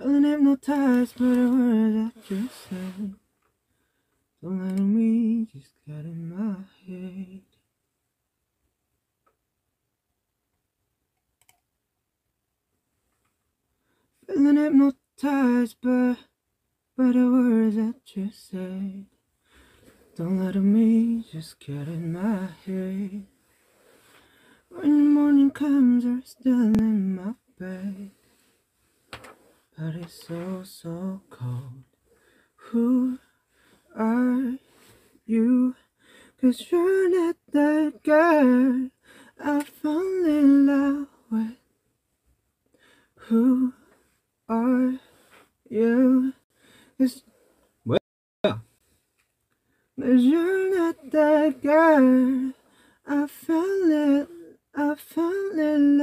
Feeling hypnotized by the words that you say. Don't let me just get in my head. Feeling hypnotized by, by the words that you say. Don't let me just get in my head. When the morning comes, you're still in my bed. But it's so, so cold. Who are you? Cause you're not that girl I fell in love with. Who are you? Cause, 뭐야? Cause you're not that girl I fell in, I fell in love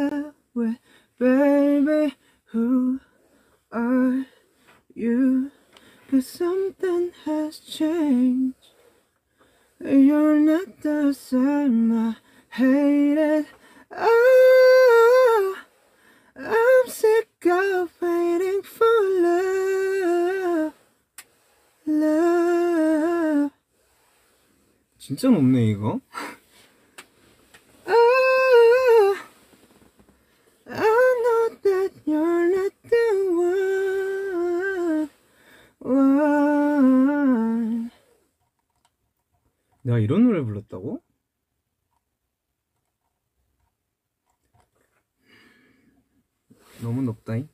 you? Cause something has changed. You're not the same. I hate it. Oh, I'm sick of waiting for love. Love. 진짜 높네 이거. Oh, I know that you're not the one. one. 내가 이런 노래 불렀다고? 너무 높다잉.